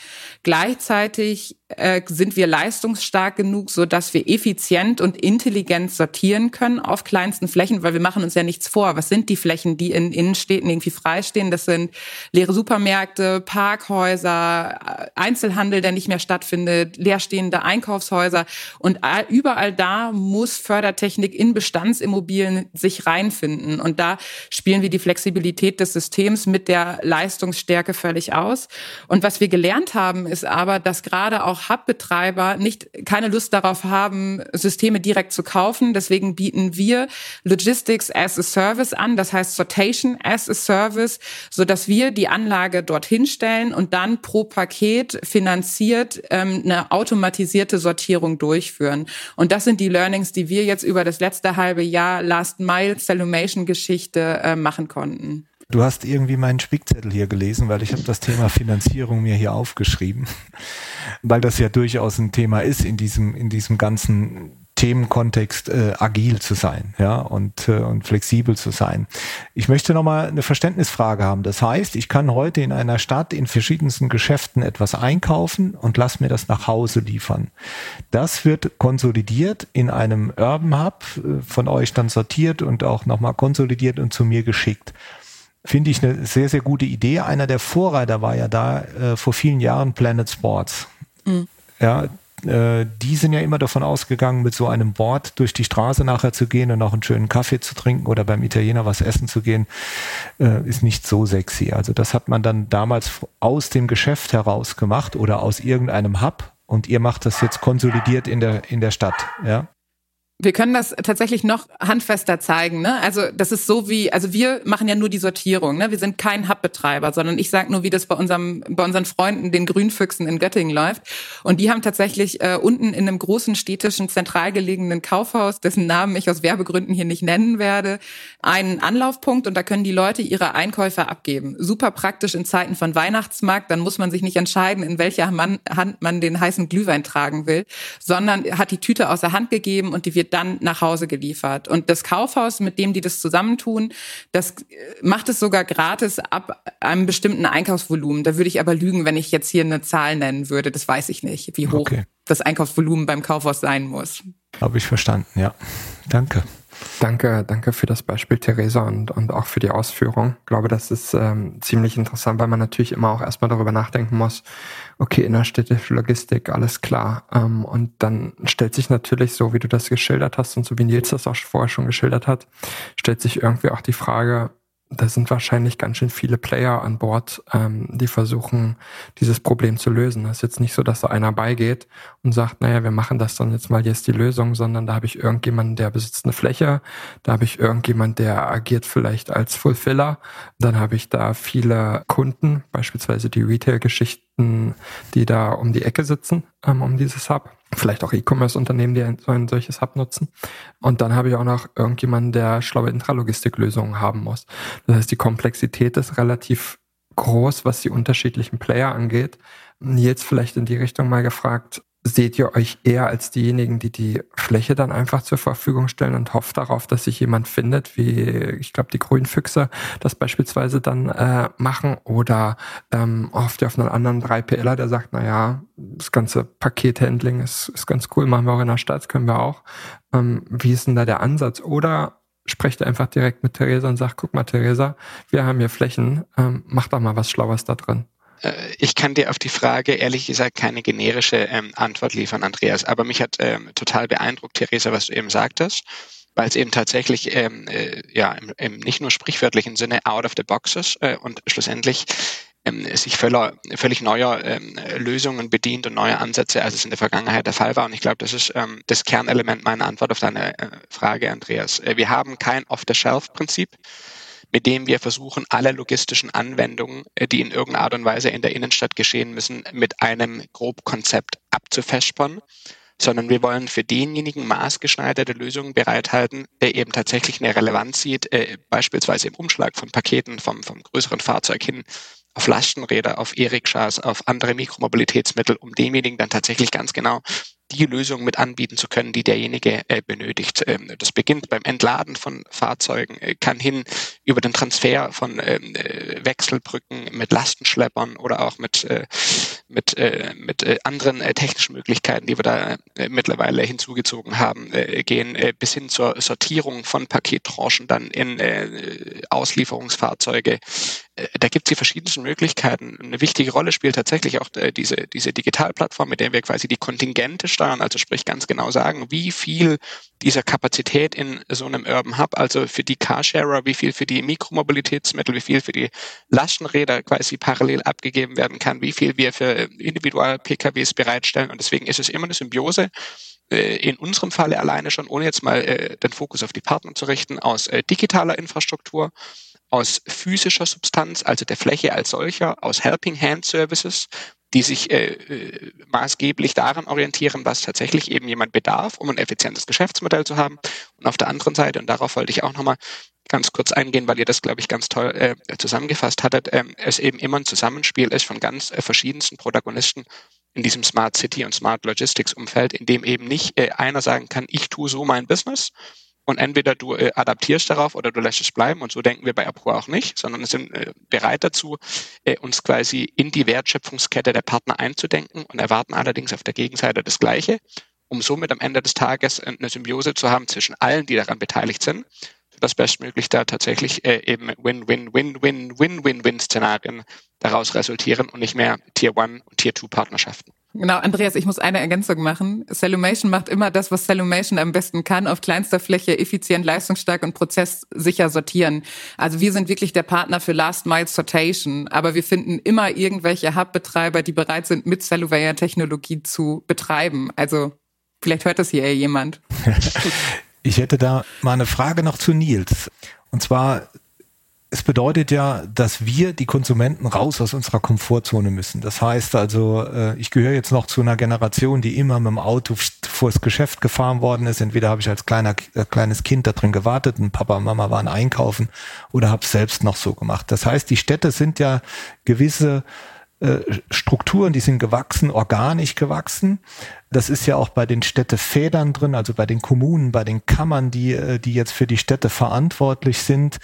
Gleichzeitig äh, sind wir leistungsstark genug, so dass wir effizient und intelligent sortieren können auf kleinsten Flächen, weil wir machen uns ja nichts vor. Was sind die Flächen, die in Innenstädten irgendwie freistehen? Das sind leere Supermärkte, Parkhäuser, Einzelhandel, der nicht mehr stattfindet, leerstehende Einkaufshäuser und überall da muss muss Fördertechnik in Bestandsimmobilien sich reinfinden. Und da spielen wir die Flexibilität des Systems mit der Leistungsstärke völlig aus. Und was wir gelernt haben, ist aber, dass gerade auch hub Hubbetreiber nicht keine Lust darauf haben, Systeme direkt zu kaufen. Deswegen bieten wir Logistics as a Service an, das heißt Sortation as a Service, so dass wir die Anlage dorthin stellen und dann pro Paket finanziert ähm, eine automatisierte Sortierung durchführen. Und das sind die Learnings, die wir jetzt über das letzte halbe Jahr Last Mile Salumation Geschichte äh, machen konnten. Du hast irgendwie meinen Spickzettel hier gelesen, weil ich habe das Thema Finanzierung mir hier aufgeschrieben, weil das ja durchaus ein Thema ist in diesem in diesem ganzen Themenkontext äh, agil zu sein, ja, und, äh, und flexibel zu sein. Ich möchte nochmal eine Verständnisfrage haben. Das heißt, ich kann heute in einer Stadt in verschiedensten Geschäften etwas einkaufen und lass mir das nach Hause liefern. Das wird konsolidiert in einem Urban Hub, äh, von euch dann sortiert und auch nochmal konsolidiert und zu mir geschickt finde ich eine sehr, sehr gute Idee. Einer der Vorreiter war ja da äh, vor vielen Jahren Planet Sports. Mhm. Ja, äh, die sind ja immer davon ausgegangen, mit so einem Board durch die Straße nachher zu gehen und noch einen schönen Kaffee zu trinken oder beim Italiener was essen zu gehen, äh, ist nicht so sexy. Also das hat man dann damals aus dem Geschäft heraus gemacht oder aus irgendeinem Hub und ihr macht das jetzt konsolidiert in der, in der Stadt. Ja? Wir können das tatsächlich noch handfester zeigen. Ne? Also das ist so wie, also wir machen ja nur die Sortierung. Ne? Wir sind kein Hub-Betreiber, sondern ich sage nur, wie das bei unserem, bei unseren Freunden, den Grünfüchsen in Göttingen läuft. Und die haben tatsächlich äh, unten in einem großen städtischen, zentral gelegenen Kaufhaus, dessen Namen ich aus Werbegründen hier nicht nennen werde, einen Anlaufpunkt und da können die Leute ihre Einkäufe abgeben. Super praktisch in Zeiten von Weihnachtsmarkt. Dann muss man sich nicht entscheiden, in welcher Hand man den heißen Glühwein tragen will, sondern hat die Tüte aus der Hand gegeben und die wird dann nach Hause geliefert. Und das Kaufhaus, mit dem die das zusammentun, das äh, macht es sogar gratis ab einem bestimmten Einkaufsvolumen. Da würde ich aber lügen, wenn ich jetzt hier eine Zahl nennen würde. Das weiß ich nicht, wie hoch okay. das Einkaufsvolumen beim Kaufhaus sein muss. Habe ich verstanden, ja. Danke. Danke, danke für das Beispiel, Theresa, und, und auch für die Ausführung. Ich glaube, das ist ähm, ziemlich interessant, weil man natürlich immer auch erstmal darüber nachdenken muss, okay, innerstädtische Logistik, alles klar. Ähm, und dann stellt sich natürlich, so wie du das geschildert hast und so wie Nils das auch vorher schon geschildert hat, stellt sich irgendwie auch die Frage, da sind wahrscheinlich ganz schön viele Player an Bord, ähm, die versuchen, dieses Problem zu lösen. Das ist jetzt nicht so, dass da einer beigeht und sagt, naja, wir machen das dann jetzt mal, ist die Lösung, sondern da habe ich irgendjemanden, der besitzt eine Fläche, da habe ich irgendjemanden, der agiert vielleicht als Fulfiller, dann habe ich da viele Kunden, beispielsweise die Retail-Geschichten, die da um die Ecke sitzen, ähm, um dieses Hub vielleicht auch E-Commerce-Unternehmen, die so ein solches Hub nutzen. Und dann habe ich auch noch irgendjemanden, der schlaue Intralogistiklösungen haben muss. Das heißt, die Komplexität ist relativ groß, was die unterschiedlichen Player angeht. Jetzt vielleicht in die Richtung mal gefragt, seht ihr euch eher als diejenigen, die die Fläche dann einfach zur Verfügung stellen und hofft darauf, dass sich jemand findet, wie ich glaube die Grünfüchse das beispielsweise dann äh, machen oder ähm, hofft ihr auf einen anderen 3PLer, der sagt, na ja, das ganze Pakethandling ist, ist ganz cool, machen wir auch in der Stadt, können wir auch. Ähm, wie ist denn da der Ansatz? Oder sprecht einfach direkt mit Theresa und sagt, guck mal Theresa, wir haben hier Flächen, ähm, mach doch mal was Schlaues da drin. Äh, ich kann dir auf die Frage ehrlich gesagt keine generische ähm, Antwort liefern, Andreas. Aber mich hat ähm, total beeindruckt, Theresa, was du eben sagtest, weil es eben tatsächlich ähm, äh, ja im, im, nicht nur sprichwörtlichen Sinne out of the boxes äh, und schlussendlich ähm, sich völler, völlig neuer ähm, Lösungen bedient und neue Ansätze, als es in der Vergangenheit der Fall war. Und ich glaube, das ist ähm, das Kernelement meiner Antwort auf deine äh, Frage, Andreas. Äh, wir haben kein Off-the-Shelf-Prinzip mit dem wir versuchen, alle logistischen Anwendungen, äh, die in irgendeiner Art und Weise in der Innenstadt geschehen müssen, mit einem Grobkonzept abzufespern sondern wir wollen für denjenigen maßgeschneiderte Lösungen bereithalten, der eben tatsächlich eine Relevanz sieht, äh, beispielsweise im Umschlag von Paketen vom, vom größeren Fahrzeug hin auf Lastenräder, auf E-Rikschas, auf andere Mikromobilitätsmittel, um demjenigen dann tatsächlich ganz genau die Lösung mit anbieten zu können, die derjenige äh, benötigt. Ähm, das beginnt beim Entladen von Fahrzeugen, äh, kann hin über den Transfer von ähm, äh, Wechselbrücken mit Lastenschleppern oder auch mit, äh, mit, äh, mit äh, anderen technischen Möglichkeiten, die wir da mittlerweile hinzugezogen haben, gehen, bis hin zur Sortierung von Pakettranchen dann in Auslieferungsfahrzeuge. Da gibt es die verschiedensten Möglichkeiten. Eine wichtige Rolle spielt tatsächlich auch diese, diese Digitalplattform, mit der wir quasi die Kontingente steuern, also sprich ganz genau sagen, wie viel dieser Kapazität in so einem Urban Hub, also für die Carsharer, wie viel für die Mikromobilitätsmittel, wie viel für die Lastenräder quasi parallel abgegeben werden kann, wie viel wir für Individual-PKWs bereitstellen. Und deswegen ist es immer eine Symbiose äh, in unserem Falle alleine schon, ohne jetzt mal äh, den Fokus auf die Partner zu richten, aus äh, digitaler Infrastruktur, aus physischer Substanz, also der Fläche als solcher, aus Helping Hand Services, die sich äh, äh, maßgeblich daran orientieren, was tatsächlich eben jemand bedarf, um ein effizientes Geschäftsmodell zu haben. Und auf der anderen Seite, und darauf wollte ich auch nochmal ganz kurz eingehen, weil ihr das, glaube ich, ganz toll äh, zusammengefasst hattet, ähm, es eben immer ein Zusammenspiel ist von ganz äh, verschiedensten Protagonisten in diesem Smart City und Smart Logistics Umfeld, in dem eben nicht äh, einer sagen kann, ich tue so mein Business und entweder du äh, adaptierst darauf oder du lässt es bleiben. Und so denken wir bei Apro auch nicht, sondern sind äh, bereit dazu, äh, uns quasi in die Wertschöpfungskette der Partner einzudenken und erwarten allerdings auf der Gegenseite das Gleiche, um somit am Ende des Tages eine Symbiose zu haben zwischen allen, die daran beteiligt sind, sodass bestmöglich da tatsächlich äh, eben Win-Win-Win-Win-Win-Win-Szenarien daraus resultieren und nicht mehr Tier 1 und Tier 2 Partnerschaften. Genau, Andreas, ich muss eine Ergänzung machen. Cellumation macht immer das, was Cellumation am besten kann, auf kleinster Fläche effizient, leistungsstark und prozesssicher sortieren. Also wir sind wirklich der Partner für Last Mile Sortation, aber wir finden immer irgendwelche Hub-Betreiber, die bereit sind, mit Celluvea-Technologie zu betreiben. Also vielleicht hört das hier jemand. ich hätte da mal eine Frage noch zu Nils. Und zwar es bedeutet ja, dass wir die Konsumenten raus aus unserer Komfortzone müssen. Das heißt also, äh, ich gehöre jetzt noch zu einer Generation, die immer mit dem Auto vors Geschäft gefahren worden ist. Entweder habe ich als kleiner, äh, kleines Kind da drin gewartet und Papa und Mama waren einkaufen oder habe es selbst noch so gemacht. Das heißt, die Städte sind ja gewisse äh, Strukturen, die sind gewachsen, organisch gewachsen. Das ist ja auch bei den Städtefedern drin, also bei den Kommunen, bei den Kammern, die, die jetzt für die Städte verantwortlich sind.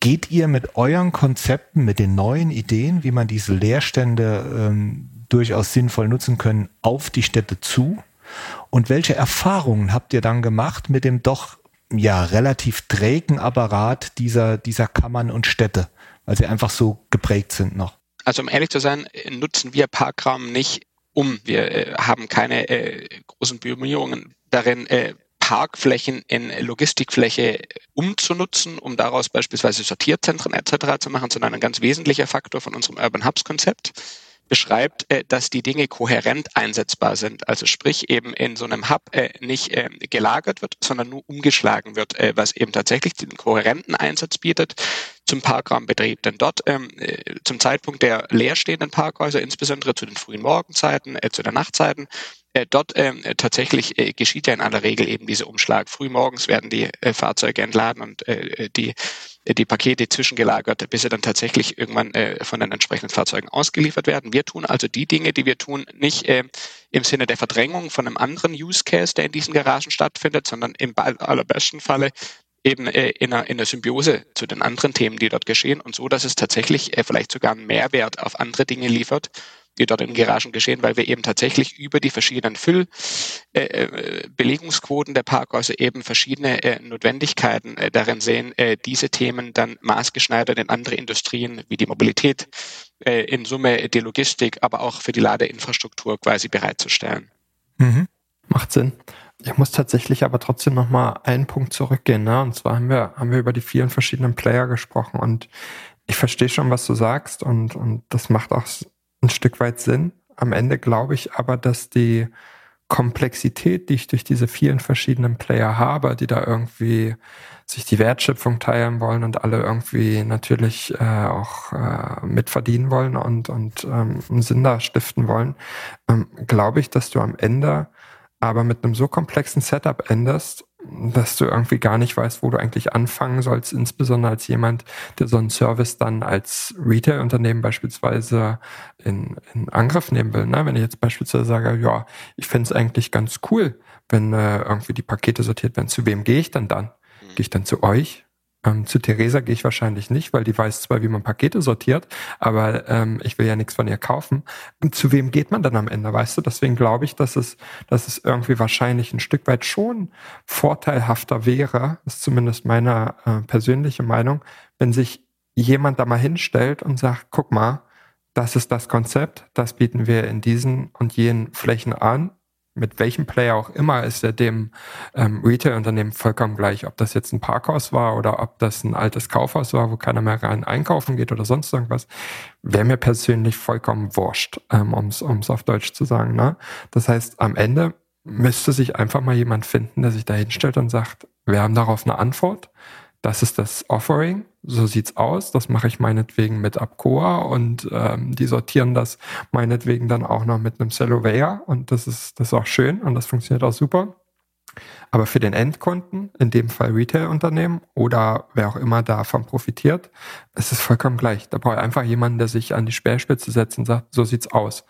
Geht ihr mit euren Konzepten, mit den neuen Ideen, wie man diese Leerstände ähm, durchaus sinnvoll nutzen können, auf die Städte zu? Und welche Erfahrungen habt ihr dann gemacht mit dem doch ja relativ trägen Apparat dieser, dieser Kammern und Städte, weil sie einfach so geprägt sind noch? Also um ehrlich zu sein, nutzen wir Parkraum nicht um. Wir äh, haben keine äh, großen Bemühungen darin, äh, Parkflächen in Logistikfläche umzunutzen, um daraus beispielsweise Sortierzentren etc. zu machen, sondern ein ganz wesentlicher Faktor von unserem Urban Hubs Konzept beschreibt, äh, dass die Dinge kohärent einsetzbar sind. Also sprich eben in so einem Hub äh, nicht äh, gelagert wird, sondern nur umgeschlagen wird, was eben tatsächlich den kohärenten Einsatz bietet zum Parkraumbetrieb. Denn dort ähm, zum Zeitpunkt der leerstehenden Parkhäuser, insbesondere zu den frühen Morgenzeiten, zu den Nachtzeiten, äh, dort ähm, tatsächlich äh, geschieht ja in aller Regel eben dieser Umschlag. Frühmorgens werden die äh, Fahrzeuge entladen und äh, die äh, die Pakete zwischengelagert, bis sie dann tatsächlich irgendwann äh, von den entsprechenden Fahrzeugen ausgeliefert werden. Wir tun also die Dinge, die wir tun, nicht äh, im Sinne der Verdrängung von einem anderen Use Case, der in diesen Garagen stattfindet, sondern im allerbesten Falle eben äh, in, einer, in einer Symbiose zu den anderen Themen, die dort geschehen und so, dass es tatsächlich äh, vielleicht sogar einen Mehrwert auf andere Dinge liefert, die dort in Garagen geschehen, weil wir eben tatsächlich über die verschiedenen Füllbelegungsquoten äh, äh der Parkhäuser eben verschiedene äh, Notwendigkeiten äh, darin sehen, äh, diese Themen dann maßgeschneidert in andere Industrien wie die Mobilität, äh, in Summe die Logistik, aber auch für die Ladeinfrastruktur quasi bereitzustellen. Mhm. Macht Sinn. Ich muss tatsächlich aber trotzdem noch mal einen Punkt zurückgehen. Ne? Und zwar haben wir, haben wir über die vielen verschiedenen Player gesprochen und ich verstehe schon, was du sagst und, und das macht auch ein Stück weit Sinn. Am Ende glaube ich aber, dass die Komplexität, die ich durch diese vielen verschiedenen Player habe, die da irgendwie sich die Wertschöpfung teilen wollen und alle irgendwie natürlich äh, auch äh, mitverdienen wollen und, und ähm, einen Sinn da stiften wollen, ähm, glaube ich, dass du am Ende aber mit einem so komplexen Setup endest, dass du irgendwie gar nicht weißt, wo du eigentlich anfangen sollst, insbesondere als jemand, der so einen Service dann als Retail-Unternehmen beispielsweise in, in Angriff nehmen will. Ne? Wenn ich jetzt beispielsweise sage, ja, ich finde es eigentlich ganz cool, wenn äh, irgendwie die Pakete sortiert werden, zu wem gehe ich dann dann? Gehe ich dann zu euch? Ähm, zu Theresa gehe ich wahrscheinlich nicht, weil die weiß zwar, wie man Pakete sortiert, aber ähm, ich will ja nichts von ihr kaufen. Und zu wem geht man dann am Ende, weißt du? Deswegen glaube ich, dass es, dass es irgendwie wahrscheinlich ein Stück weit schon vorteilhafter wäre, ist zumindest meine äh, persönliche Meinung, wenn sich jemand da mal hinstellt und sagt, guck mal, das ist das Konzept, das bieten wir in diesen und jenen Flächen an mit welchem Player auch immer, ist er dem ähm, Retail-Unternehmen vollkommen gleich. Ob das jetzt ein Parkhaus war oder ob das ein altes Kaufhaus war, wo keiner mehr rein einkaufen geht oder sonst irgendwas, wäre mir persönlich vollkommen wurscht, ähm, um es auf Deutsch zu sagen. Ne? Das heißt, am Ende müsste sich einfach mal jemand finden, der sich da hinstellt und sagt, wir haben darauf eine Antwort. Das ist das Offering, so sieht's aus. Das mache ich meinetwegen mit Abcoa und ähm, die sortieren das meinetwegen dann auch noch mit einem Cellovea und das ist das ist auch schön und das funktioniert auch super. Aber für den Endkunden, in dem Fall Retail-Unternehmen oder wer auch immer davon profitiert, ist es vollkommen gleich. Da brauche ich einfach jemanden, der sich an die Speerspitze setzt und sagt, so sieht's aus.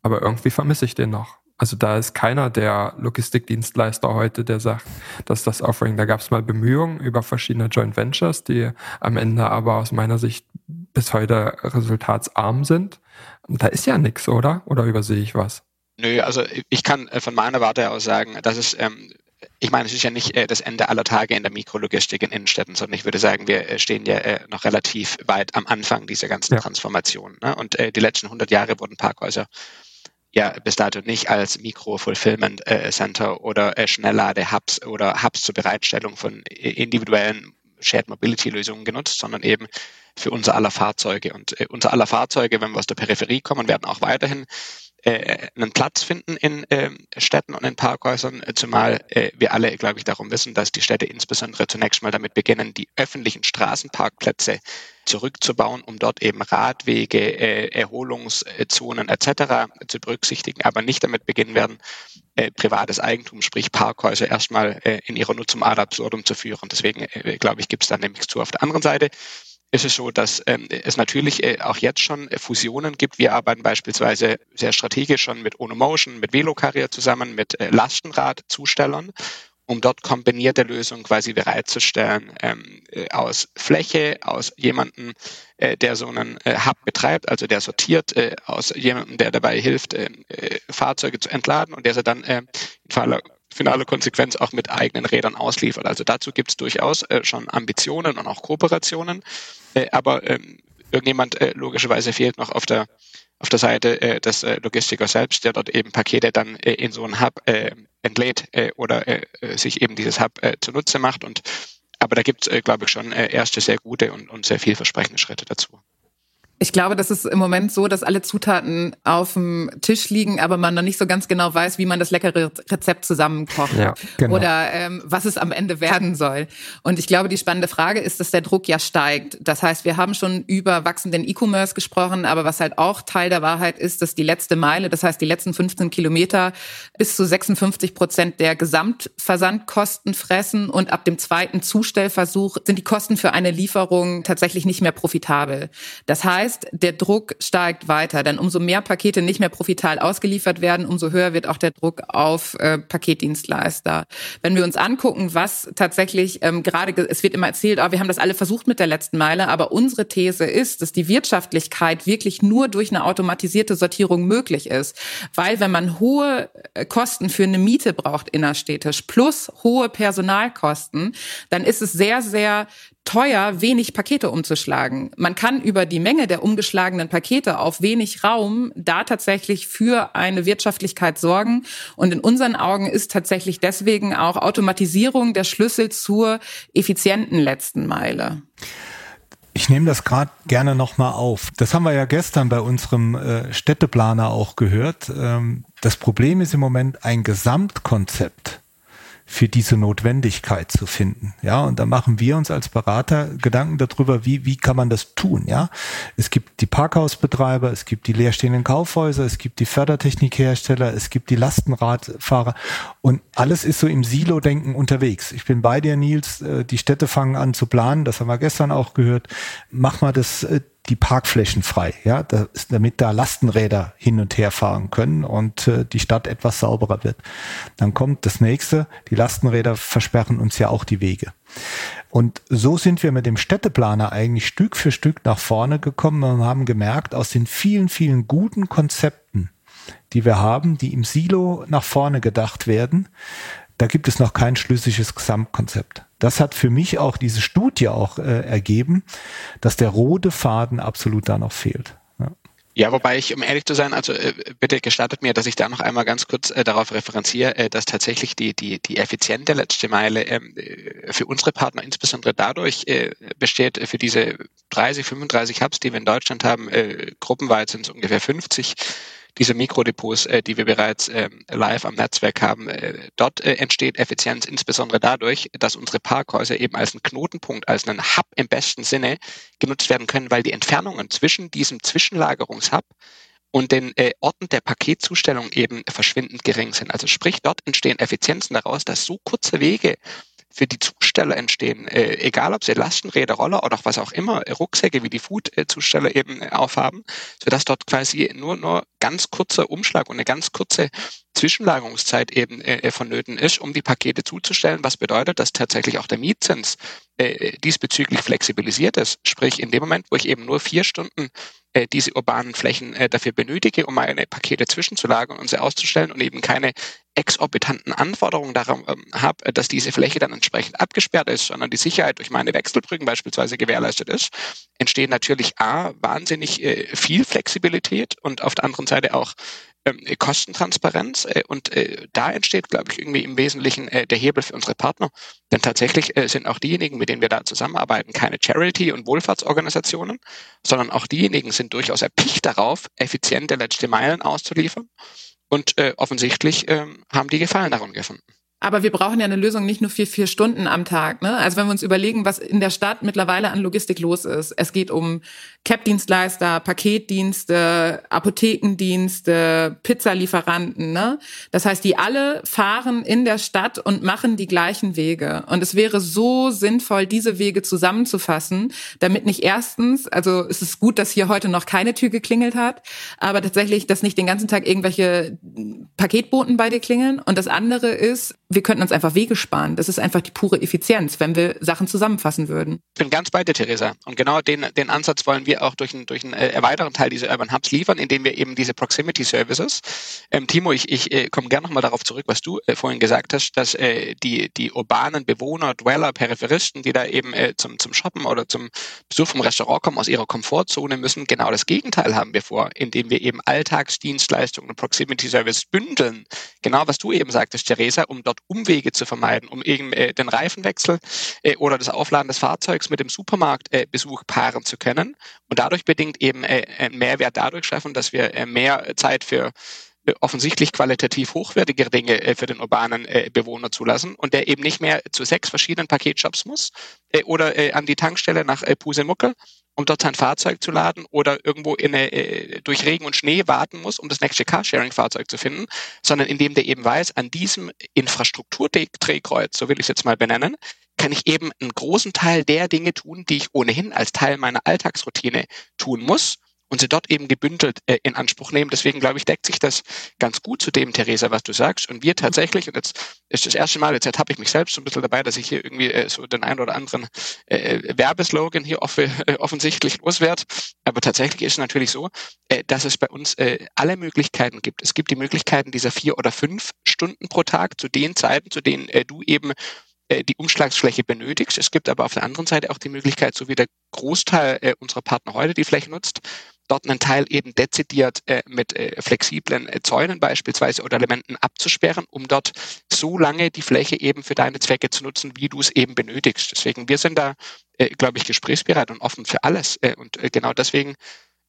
Aber irgendwie vermisse ich den noch. Also da ist keiner der Logistikdienstleister heute, der sagt, dass das Offering, da gab es mal Bemühungen über verschiedene Joint Ventures, die am Ende aber aus meiner Sicht bis heute resultatsarm sind. Da ist ja nichts, oder? Oder übersehe ich was? Nö, also ich kann äh, von meiner Warte aus sagen, dass es ähm, ich meine, es ist ja nicht äh, das Ende aller Tage in der Mikrologistik in Innenstädten, sondern ich würde sagen, wir äh, stehen ja äh, noch relativ weit am Anfang dieser ganzen ja. Transformation. Ne? Und äh, die letzten 100 Jahre wurden Parkhäuser ja bis dato nicht als Mikro-Fulfillment äh, Center oder äh, Schnelllade-Hubs oder Hubs zur Bereitstellung von äh, individuellen Shared Mobility Lösungen genutzt, sondern eben für unser aller Fahrzeuge. Und unser aller Fahrzeuge, wenn wir aus der Peripherie kommen, werden auch weiterhin äh, einen Platz finden in äh, Städten und in Parkhäusern, äh, zumal äh, wir alle, glaube ich, darum wissen, dass die Städte insbesondere zunächst mal damit beginnen, die öffentlichen Straßenparkplätze zurückzubauen, um dort eben Radwege, äh, Erholungszonen etc. zu berücksichtigen, aber nicht damit beginnen werden, äh, privates Eigentum, sprich Parkhäuser, erstmal äh, in ihrer Nutzung ad absurdum zu führen. Deswegen, äh, glaube ich, gibt es dann nämlich zu. Auf der anderen Seite ist es so, dass ähm, es natürlich äh, auch jetzt schon äh, Fusionen gibt. Wir arbeiten beispielsweise sehr strategisch schon mit Onomotion, mit Velocarrier zusammen, mit äh, Lastenradzustellern, um dort kombinierte Lösungen quasi bereitzustellen ähm, äh, aus Fläche, aus jemandem, äh, der so einen äh, Hub betreibt, also der sortiert, äh, aus jemandem, der dabei hilft, äh, äh, Fahrzeuge zu entladen und der sie dann äh, in Fall finale Konsequenz auch mit eigenen Rädern ausliefert. Also dazu gibt es durchaus äh, schon Ambitionen und auch Kooperationen, äh, aber ähm, irgendjemand äh, logischerweise fehlt noch auf der auf der Seite äh, des äh, Logistikers selbst, der dort eben Pakete dann äh, in so einen Hub entlädt oder sich eben dieses Hub zunutze macht. Und aber da gibt es, glaube ich, schon erste sehr gute und, und sehr vielversprechende Schritte dazu. Ich glaube, das ist im Moment so, dass alle Zutaten auf dem Tisch liegen, aber man noch nicht so ganz genau weiß, wie man das leckere Rezept zusammenkocht ja, genau. oder ähm, was es am Ende werden soll. Und ich glaube, die spannende Frage ist, dass der Druck ja steigt. Das heißt, wir haben schon über wachsenden E-Commerce gesprochen, aber was halt auch Teil der Wahrheit ist, dass die letzte Meile, das heißt die letzten 15 Kilometer bis zu 56 Prozent der Gesamtversandkosten fressen und ab dem zweiten Zustellversuch sind die Kosten für eine Lieferung tatsächlich nicht mehr profitabel. Das heißt, heißt, der Druck steigt weiter, denn umso mehr Pakete nicht mehr profital ausgeliefert werden, umso höher wird auch der Druck auf äh, Paketdienstleister. Wenn wir uns angucken, was tatsächlich ähm, gerade, es wird immer erzählt, oh, wir haben das alle versucht mit der letzten Meile, aber unsere These ist, dass die Wirtschaftlichkeit wirklich nur durch eine automatisierte Sortierung möglich ist, weil wenn man hohe äh, Kosten für eine Miete braucht innerstädtisch plus hohe Personalkosten, dann ist es sehr, sehr teuer, wenig Pakete umzuschlagen. Man kann über die Menge der umgeschlagenen Pakete auf wenig Raum da tatsächlich für eine Wirtschaftlichkeit sorgen. Und in unseren Augen ist tatsächlich deswegen auch Automatisierung der Schlüssel zur effizienten letzten Meile. Ich nehme das gerade gerne nochmal auf. Das haben wir ja gestern bei unserem äh, Städteplaner auch gehört. Ähm, das Problem ist im Moment ein Gesamtkonzept für diese Notwendigkeit zu finden. Ja, und da machen wir uns als Berater Gedanken darüber, wie, wie kann man das tun? Ja, es gibt die Parkhausbetreiber, es gibt die leerstehenden Kaufhäuser, es gibt die Fördertechnikhersteller, es gibt die Lastenradfahrer und alles ist so im Silo-Denken unterwegs. Ich bin bei dir, Nils, äh, die Städte fangen an zu planen, das haben wir gestern auch gehört. Mach mal das äh, die Parkflächen frei, ja, da, damit da Lastenräder hin und her fahren können und äh, die Stadt etwas sauberer wird. Dann kommt das nächste, die Lastenräder versperren uns ja auch die Wege. Und so sind wir mit dem Städteplaner eigentlich Stück für Stück nach vorne gekommen und haben gemerkt, aus den vielen, vielen guten Konzepten, die wir haben, die im Silo nach vorne gedacht werden, da gibt es noch kein schlüssiges Gesamtkonzept. Das hat für mich auch diese Studie auch äh, ergeben, dass der rote Faden absolut da noch fehlt. Ja. Wobei ich, um ehrlich zu sein, also äh, bitte gestattet mir, dass ich da noch einmal ganz kurz äh, darauf referenziere, äh, dass tatsächlich die, die, die effiziente letzte Meile ähm, äh, für unsere Partner insbesondere dadurch besteht, für diese 30, 35 Hubs, die wir in Deutschland haben, gruppenweit sind es ungefähr 50, diese Mikrodepots, äh, die wir bereits äh, live am Netzwerk haben, äh, dort äh, entsteht Effizienz insbesondere dadurch, dass unsere Parkhäuser eben als ein Knotenpunkt, als einen Hub im besten Sinne genutzt werden können, weil die Entfernungen zwischen diesem Zwischenlagerungshub und den äh, Orten der Paketzustellung eben verschwindend gering sind. Also sprich, dort entstehen Effizienzen daraus, dass so kurze Wege für die Zusteller entstehen, äh, egal ob sie Lastenräder, Roller oder auch was auch immer, Rucksäcke wie die Food-Zusteller eben äh, aufhaben, sodass dort quasi nur, nur ganz kurzer Umschlag und eine ganz kurze Zwischenlagerungszeit eben äh, vonnöten ist, um die Pakete zuzustellen, was bedeutet, dass tatsächlich auch der Mietzins äh, diesbezüglich flexibilisiert ist. Sprich, in dem Moment, wo ich eben nur vier Stunden äh, diese urbanen Flächen äh, dafür benötige, um meine Pakete zwischenzulagern und sie auszustellen und eben keine exorbitanten Anforderungen daran ähm, habe, dass diese Fläche dann entsprechend abgesperrt ist, sondern die Sicherheit durch meine Wechselbrücken beispielsweise gewährleistet ist, entsteht natürlich A, wahnsinnig äh, viel Flexibilität und auf der anderen Seite auch ähm, Kostentransparenz äh, und äh, da entsteht, glaube ich, irgendwie im Wesentlichen äh, der Hebel für unsere Partner. Denn tatsächlich äh, sind auch diejenigen, mit denen wir da zusammenarbeiten, keine Charity- und Wohlfahrtsorganisationen, sondern auch diejenigen sind durchaus erpicht darauf, effiziente letzte Meilen auszuliefern. Und äh, offensichtlich äh, haben die Gefallen daran gefunden. Aber wir brauchen ja eine Lösung nicht nur für vier Stunden am Tag. Ne? Also wenn wir uns überlegen, was in der Stadt mittlerweile an Logistik los ist. Es geht um CAP-Dienstleister, Paketdienste, Apothekendienste, Pizzalieferanten. Ne? Das heißt, die alle fahren in der Stadt und machen die gleichen Wege. Und es wäre so sinnvoll, diese Wege zusammenzufassen, damit nicht erstens, also es ist gut, dass hier heute noch keine Tür geklingelt hat, aber tatsächlich, dass nicht den ganzen Tag irgendwelche Paketboten bei dir klingeln. Und das andere ist, wir könnten uns einfach Wege sparen. Das ist einfach die pure Effizienz, wenn wir Sachen zusammenfassen würden. Ich bin ganz bei dir, Theresa. Und genau den, den Ansatz wollen wir auch durch, einen durch einen äh, erweiterten Teil dieser Urban Hubs liefern, indem wir eben diese Proximity Services, ähm, Timo, ich, ich äh, komme gerne nochmal darauf zurück, was du äh, vorhin gesagt hast, dass äh, die, die urbanen Bewohner, Dweller, Peripheristen, die da eben äh, zum, zum Shoppen oder zum Besuch vom Restaurant kommen, aus ihrer Komfortzone müssen, genau das Gegenteil haben wir vor, indem wir eben Alltagsdienstleistungen und Proximity Service bündeln. Genau was du eben sagtest, Theresa, um dort dort Umwege zu vermeiden, um eben äh, den Reifenwechsel äh, oder das Aufladen des Fahrzeugs mit dem Supermarktbesuch äh, paaren zu können und dadurch bedingt eben äh, einen Mehrwert dadurch schaffen, dass wir äh, mehr Zeit für äh, offensichtlich qualitativ hochwertige Dinge äh, für den urbanen äh, Bewohner zulassen und der eben nicht mehr zu sechs verschiedenen Paketshops muss äh, oder äh, an die Tankstelle nach äh, Pusemuckel, um dort sein Fahrzeug zu laden oder irgendwo in eine, äh, durch Regen und Schnee warten muss, um das nächste Carsharing-Fahrzeug zu finden, sondern indem der eben weiß, an diesem Infrastrukturdrehkreuz, so will ich es jetzt mal benennen, kann ich eben einen großen Teil der Dinge tun, die ich ohnehin als Teil meiner Alltagsroutine tun muss und sie dort eben gebündelt äh, in Anspruch nehmen. Deswegen glaube ich, deckt sich das ganz gut zu dem, Theresa, was du sagst. Und wir tatsächlich, und jetzt ist das erste Mal, jetzt habe ich mich selbst so ein bisschen dabei, dass ich hier irgendwie äh, so den ein oder anderen äh, Werbeslogan hier off offensichtlich loswerde. Aber tatsächlich ist es natürlich so, äh, dass es bei uns äh, alle Möglichkeiten gibt. Es gibt die Möglichkeiten dieser vier oder fünf Stunden pro Tag zu den Zeiten, zu denen äh, du eben äh, die Umschlagsfläche benötigst. Es gibt aber auf der anderen Seite auch die Möglichkeit, so wie der Großteil äh, unserer Partner heute die Fläche nutzt, dort einen Teil eben dezidiert äh, mit äh, flexiblen äh, Zäunen beispielsweise oder Elementen abzusperren, um dort so lange die Fläche eben für deine Zwecke zu nutzen, wie du es eben benötigst. Deswegen, wir sind da, äh, glaube ich, gesprächsbereit und offen für alles. Äh, und äh, genau deswegen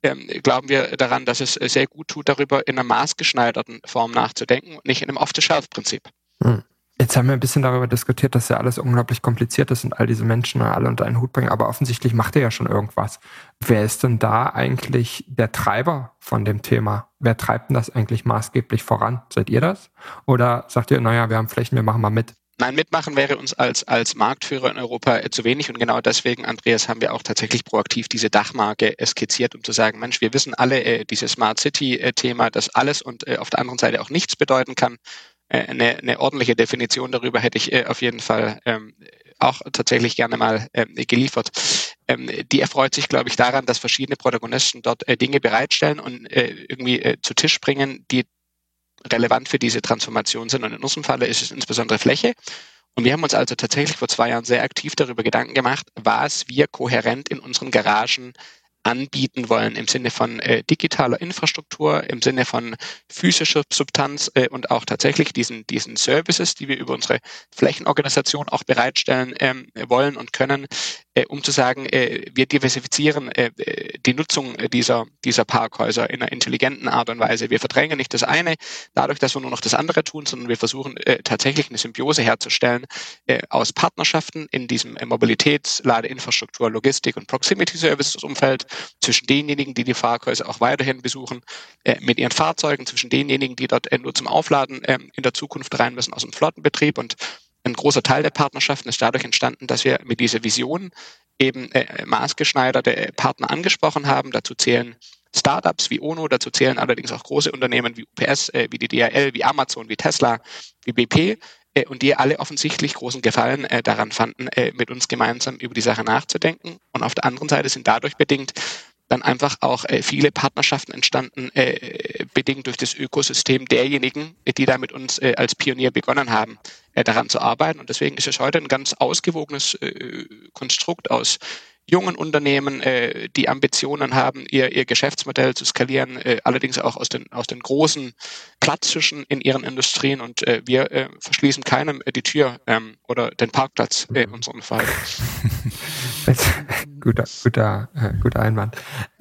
ähm, glauben wir daran, dass es sehr gut tut, darüber in einer maßgeschneiderten Form nachzudenken und nicht in einem Off-the-Shelf-Prinzip. Hm. Jetzt haben wir ein bisschen darüber diskutiert, dass ja alles unglaublich kompliziert ist und all diese Menschen alle unter einen Hut bringen, aber offensichtlich macht er ja schon irgendwas. Wer ist denn da eigentlich der Treiber von dem Thema? Wer treibt denn das eigentlich maßgeblich voran? Seid ihr das? Oder sagt ihr, naja, wir haben Flächen, wir machen mal mit? Nein, mitmachen wäre uns als, als Marktführer in Europa zu wenig und genau deswegen, Andreas, haben wir auch tatsächlich proaktiv diese Dachmarke skizziert, um zu sagen, Mensch, wir wissen alle äh, dieses Smart City-Thema, dass alles und äh, auf der anderen Seite auch nichts bedeuten kann äh, eine, eine ordentliche Definition darüber hätte ich äh, auf jeden Fall ähm, auch tatsächlich gerne mal ähm, geliefert. Ähm, die erfreut sich, glaube ich, daran, dass verschiedene Protagonisten dort äh, Dinge bereitstellen und äh, irgendwie äh, zu Tisch bringen, die relevant für diese Transformation sind. Und in unserem Falle ist es insbesondere Fläche. Und wir haben uns also tatsächlich vor zwei Jahren sehr aktiv darüber Gedanken gemacht, was wir kohärent in unseren Garagen anbieten wollen im Sinne von äh, digitaler Infrastruktur, im Sinne von physischer Substanz äh, und auch tatsächlich diesen, diesen Services, die wir über unsere Flächenorganisation auch bereitstellen ähm, wollen und können, äh, um zu sagen, äh, wir diversifizieren äh, die Nutzung dieser, dieser Parkhäuser in einer intelligenten Art und Weise. Wir verdrängen nicht das eine dadurch, dass wir nur noch das andere tun, sondern wir versuchen äh, tatsächlich eine Symbiose herzustellen äh, aus Partnerschaften in diesem äh, Mobilitäts-, Ladeinfrastruktur, Logistik und Proximity Services Umfeld zwischen denjenigen, die die Parkhäuser auch weiterhin besuchen, äh, mit ihren Fahrzeugen, zwischen denjenigen, die dort äh, nur zum Aufladen äh, in der Zukunft rein müssen aus dem Flottenbetrieb und ein großer Teil der Partnerschaften ist dadurch entstanden, dass wir mit dieser Vision eben äh, maßgeschneiderte Partner angesprochen haben. Dazu zählen Startups wie ONO, dazu zählen allerdings auch große Unternehmen wie UPS, äh, wie die DHL, wie Amazon, wie Tesla, wie BP und die alle offensichtlich großen Gefallen äh, daran fanden, äh, mit uns gemeinsam über die Sache nachzudenken. Und auf der anderen Seite sind dadurch bedingt dann einfach auch äh, viele Partnerschaften entstanden, äh, bedingt durch das Ökosystem derjenigen, die da mit uns äh, als Pionier begonnen haben, äh, daran zu arbeiten. Und deswegen ist es heute ein ganz ausgewogenes äh, Konstrukt aus jungen Unternehmen, äh, die Ambitionen haben, ihr, ihr Geschäftsmodell zu skalieren, äh, allerdings auch aus den, aus den großen Platztischen in ihren Industrien und äh, wir äh, verschließen keinem äh, die Tür ähm, oder den Parkplatz äh, in unserem Fall. guter, guter, äh, guter Einwand.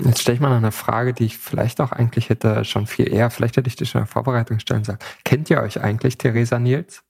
Jetzt stelle ich mal noch eine Frage, die ich vielleicht auch eigentlich hätte schon viel eher, vielleicht hätte ich die schon in der Vorbereitung stellen sollen. Kennt ihr euch eigentlich, Theresa Nils?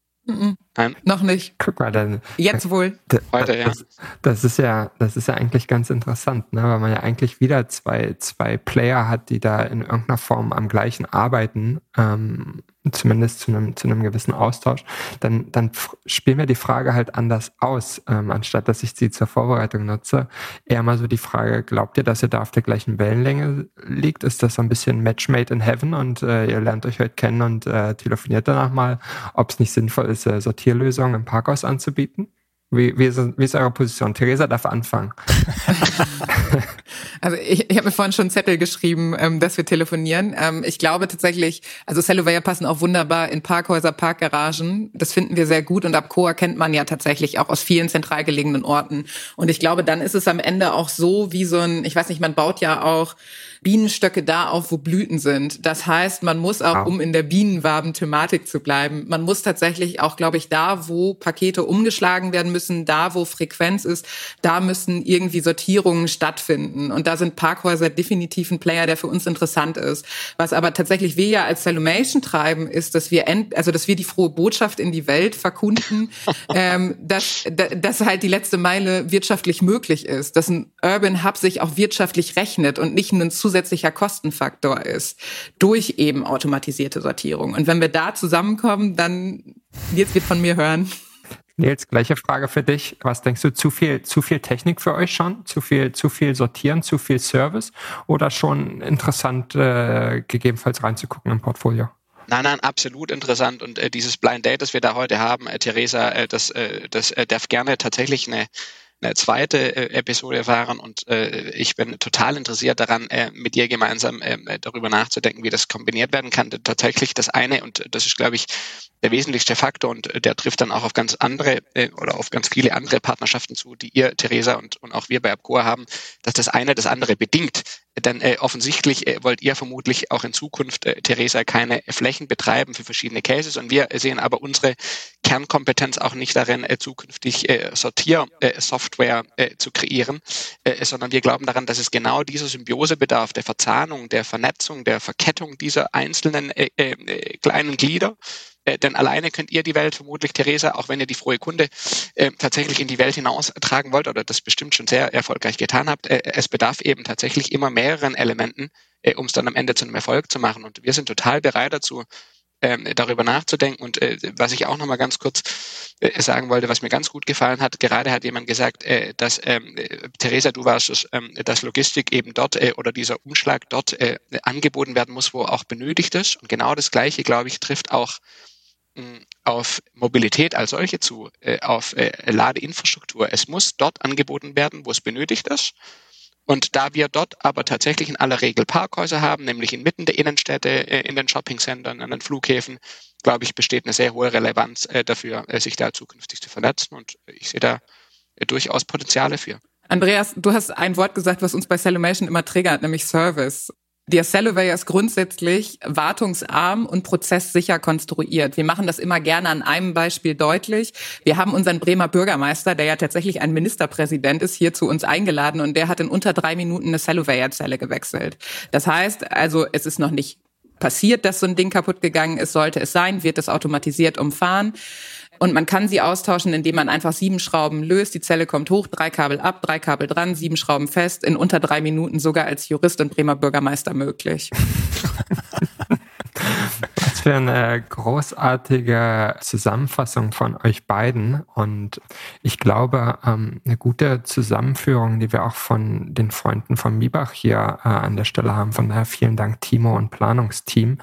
Nein. Noch nicht. Guck mal, dann. Jetzt wohl. Heute, ja. Das, das, ist ja, das ist ja eigentlich ganz interessant, ne? weil man ja eigentlich wieder zwei, zwei Player hat, die da in irgendeiner Form am gleichen arbeiten. Ähm, zumindest zu einem, zu einem gewissen Austausch, dann, dann spielen wir die Frage halt anders aus, ähm, anstatt dass ich sie zur Vorbereitung nutze. Eher mal so die Frage, glaubt ihr, dass ihr da auf der gleichen Wellenlänge liegt? Ist das so ein bisschen Match made in heaven und äh, ihr lernt euch heute kennen und äh, telefoniert danach mal, ob es nicht sinnvoll ist, äh, Sortierlösungen im Parkhaus anzubieten? Wie, wie, ist, wie ist eure Position? Theresa darf anfangen. also ich, ich habe mir vorhin schon einen Zettel geschrieben, ähm, dass wir telefonieren. Ähm, ich glaube tatsächlich, also Cellovaya passen auch wunderbar in Parkhäuser, Parkgaragen. Das finden wir sehr gut und Abcoa kennt man ja tatsächlich auch aus vielen zentral gelegenen Orten. Und ich glaube, dann ist es am Ende auch so wie so ein, ich weiß nicht, man baut ja auch Bienenstöcke da auf, wo Blüten sind. Das heißt, man muss auch, um in der Bienenwaben-Thematik zu bleiben, man muss tatsächlich auch, glaube ich, da, wo Pakete umgeschlagen werden müssen, da, wo Frequenz ist, da müssen irgendwie Sortierungen stattfinden. Und da sind Parkhäuser definitiv ein Player, der für uns interessant ist. Was aber tatsächlich wir ja als Salumation treiben, ist, dass wir, end, also dass wir die frohe Botschaft in die Welt verkunden, ähm, dass, dass halt die letzte Meile wirtschaftlich möglich ist, dass ein Urban Hub sich auch wirtschaftlich rechnet und nicht nur ein zusätzliches zusätzlicher Kostenfaktor ist durch eben automatisierte Sortierung. Und wenn wir da zusammenkommen, dann jetzt wird von mir hören. Nils, gleiche Frage für dich. Was denkst du, zu viel, zu viel Technik für euch schon? Zu viel, zu viel sortieren, zu viel Service? Oder schon interessant, äh, gegebenenfalls reinzugucken im Portfolio? Nein, nein, absolut interessant. Und äh, dieses Blind Date, das wir da heute haben, äh, Theresa, äh, das, äh, das äh, darf gerne tatsächlich eine eine zweite äh, Episode erfahren und äh, ich bin total interessiert daran, äh, mit dir gemeinsam äh, darüber nachzudenken, wie das kombiniert werden kann. Tatsächlich das eine und das ist, glaube ich, der wesentlichste Faktor und der trifft dann auch auf ganz andere äh, oder auf ganz viele andere Partnerschaften zu, die ihr, Theresa und, und auch wir bei Abcoa haben, dass das eine das andere bedingt. Denn äh, offensichtlich äh, wollt ihr vermutlich auch in Zukunft, äh, Theresa, keine Flächen betreiben für verschiedene Cases. Und wir sehen aber unsere Kernkompetenz auch nicht darin, äh, zukünftig äh, Sortiersoftware äh, äh, zu kreieren, äh, sondern wir glauben daran, dass es genau dieser Symbiosebedarf der Verzahnung, der Vernetzung, der Verkettung dieser einzelnen äh, äh, kleinen Glieder äh, denn alleine könnt ihr die Welt vermutlich, Theresa, auch wenn ihr die frohe Kunde äh, tatsächlich in die Welt hinaustragen wollt oder das bestimmt schon sehr erfolgreich getan habt, äh, es bedarf eben tatsächlich immer mehreren Elementen, äh, um es dann am Ende zu einem Erfolg zu machen. Und wir sind total bereit dazu, ähm, darüber nachzudenken. Und äh, was ich auch nochmal ganz kurz äh, sagen wollte, was mir ganz gut gefallen hat, gerade hat jemand gesagt, äh, dass ähm, äh, Theresa, du warst es, ähm, dass Logistik eben dort äh, oder dieser Umschlag dort äh, angeboten werden muss, wo auch benötigt ist. Und genau das Gleiche, glaube ich, trifft auch auf Mobilität als solche zu, äh, auf äh, Ladeinfrastruktur. Es muss dort angeboten werden, wo es benötigt ist. Und da wir dort aber tatsächlich in aller Regel Parkhäuser haben, nämlich inmitten der Innenstädte, äh, in den Shoppingcentern, an den Flughäfen, glaube ich, besteht eine sehr hohe Relevanz äh, dafür, äh, sich da zukünftig zu vernetzen. Und ich sehe da äh, durchaus Potenziale für. Andreas, du hast ein Wort gesagt, was uns bei Cellumation immer triggert, nämlich Service. Der Celluvator ist grundsätzlich wartungsarm und prozesssicher konstruiert. Wir machen das immer gerne an einem Beispiel deutlich. Wir haben unseren Bremer Bürgermeister, der ja tatsächlich ein Ministerpräsident ist, hier zu uns eingeladen und der hat in unter drei Minuten eine Celluvator-Zelle gewechselt. Das heißt, also es ist noch nicht passiert, dass so ein Ding kaputt gegangen ist, sollte es sein, wird es automatisiert umfahren. Und man kann sie austauschen, indem man einfach sieben Schrauben löst. Die Zelle kommt hoch, drei Kabel ab, drei Kabel dran, sieben Schrauben fest, in unter drei Minuten sogar als Jurist und Bremer Bürgermeister möglich. Was für eine großartige Zusammenfassung von euch beiden. Und ich glaube, ähm, eine gute Zusammenführung, die wir auch von den Freunden von Mibach hier äh, an der Stelle haben. Von daher vielen Dank, Timo und Planungsteam.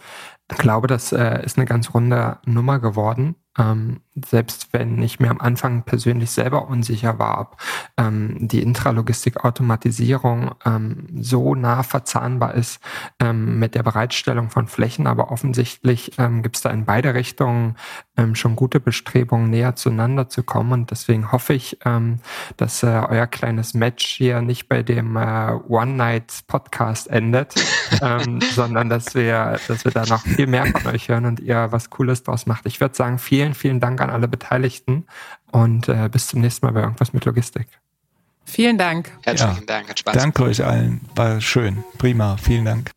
Ich glaube, das äh, ist eine ganz runde Nummer geworden. Ähm, selbst wenn ich mir am Anfang persönlich selber unsicher war, ob ähm, die Intralogistik-Automatisierung ähm, so nah verzahnbar ist ähm, mit der Bereitstellung von Flächen, aber offensichtlich ähm, gibt es da in beide Richtungen ähm, schon gute Bestrebungen, näher zueinander zu kommen. Und deswegen hoffe ich, ähm, dass äh, euer kleines Match hier nicht bei dem äh, One-Night-Podcast endet, ähm, sondern dass wir, dass wir da noch viel mehr von euch hören und ihr was Cooles draus macht. Ich würde sagen, vielen, vielen Dank an alle Beteiligten und äh, bis zum nächsten Mal bei irgendwas mit Logistik. Vielen Dank. Herzlichen ja. Dank, hat Spaß. Danke euch allen, war schön, prima, vielen Dank.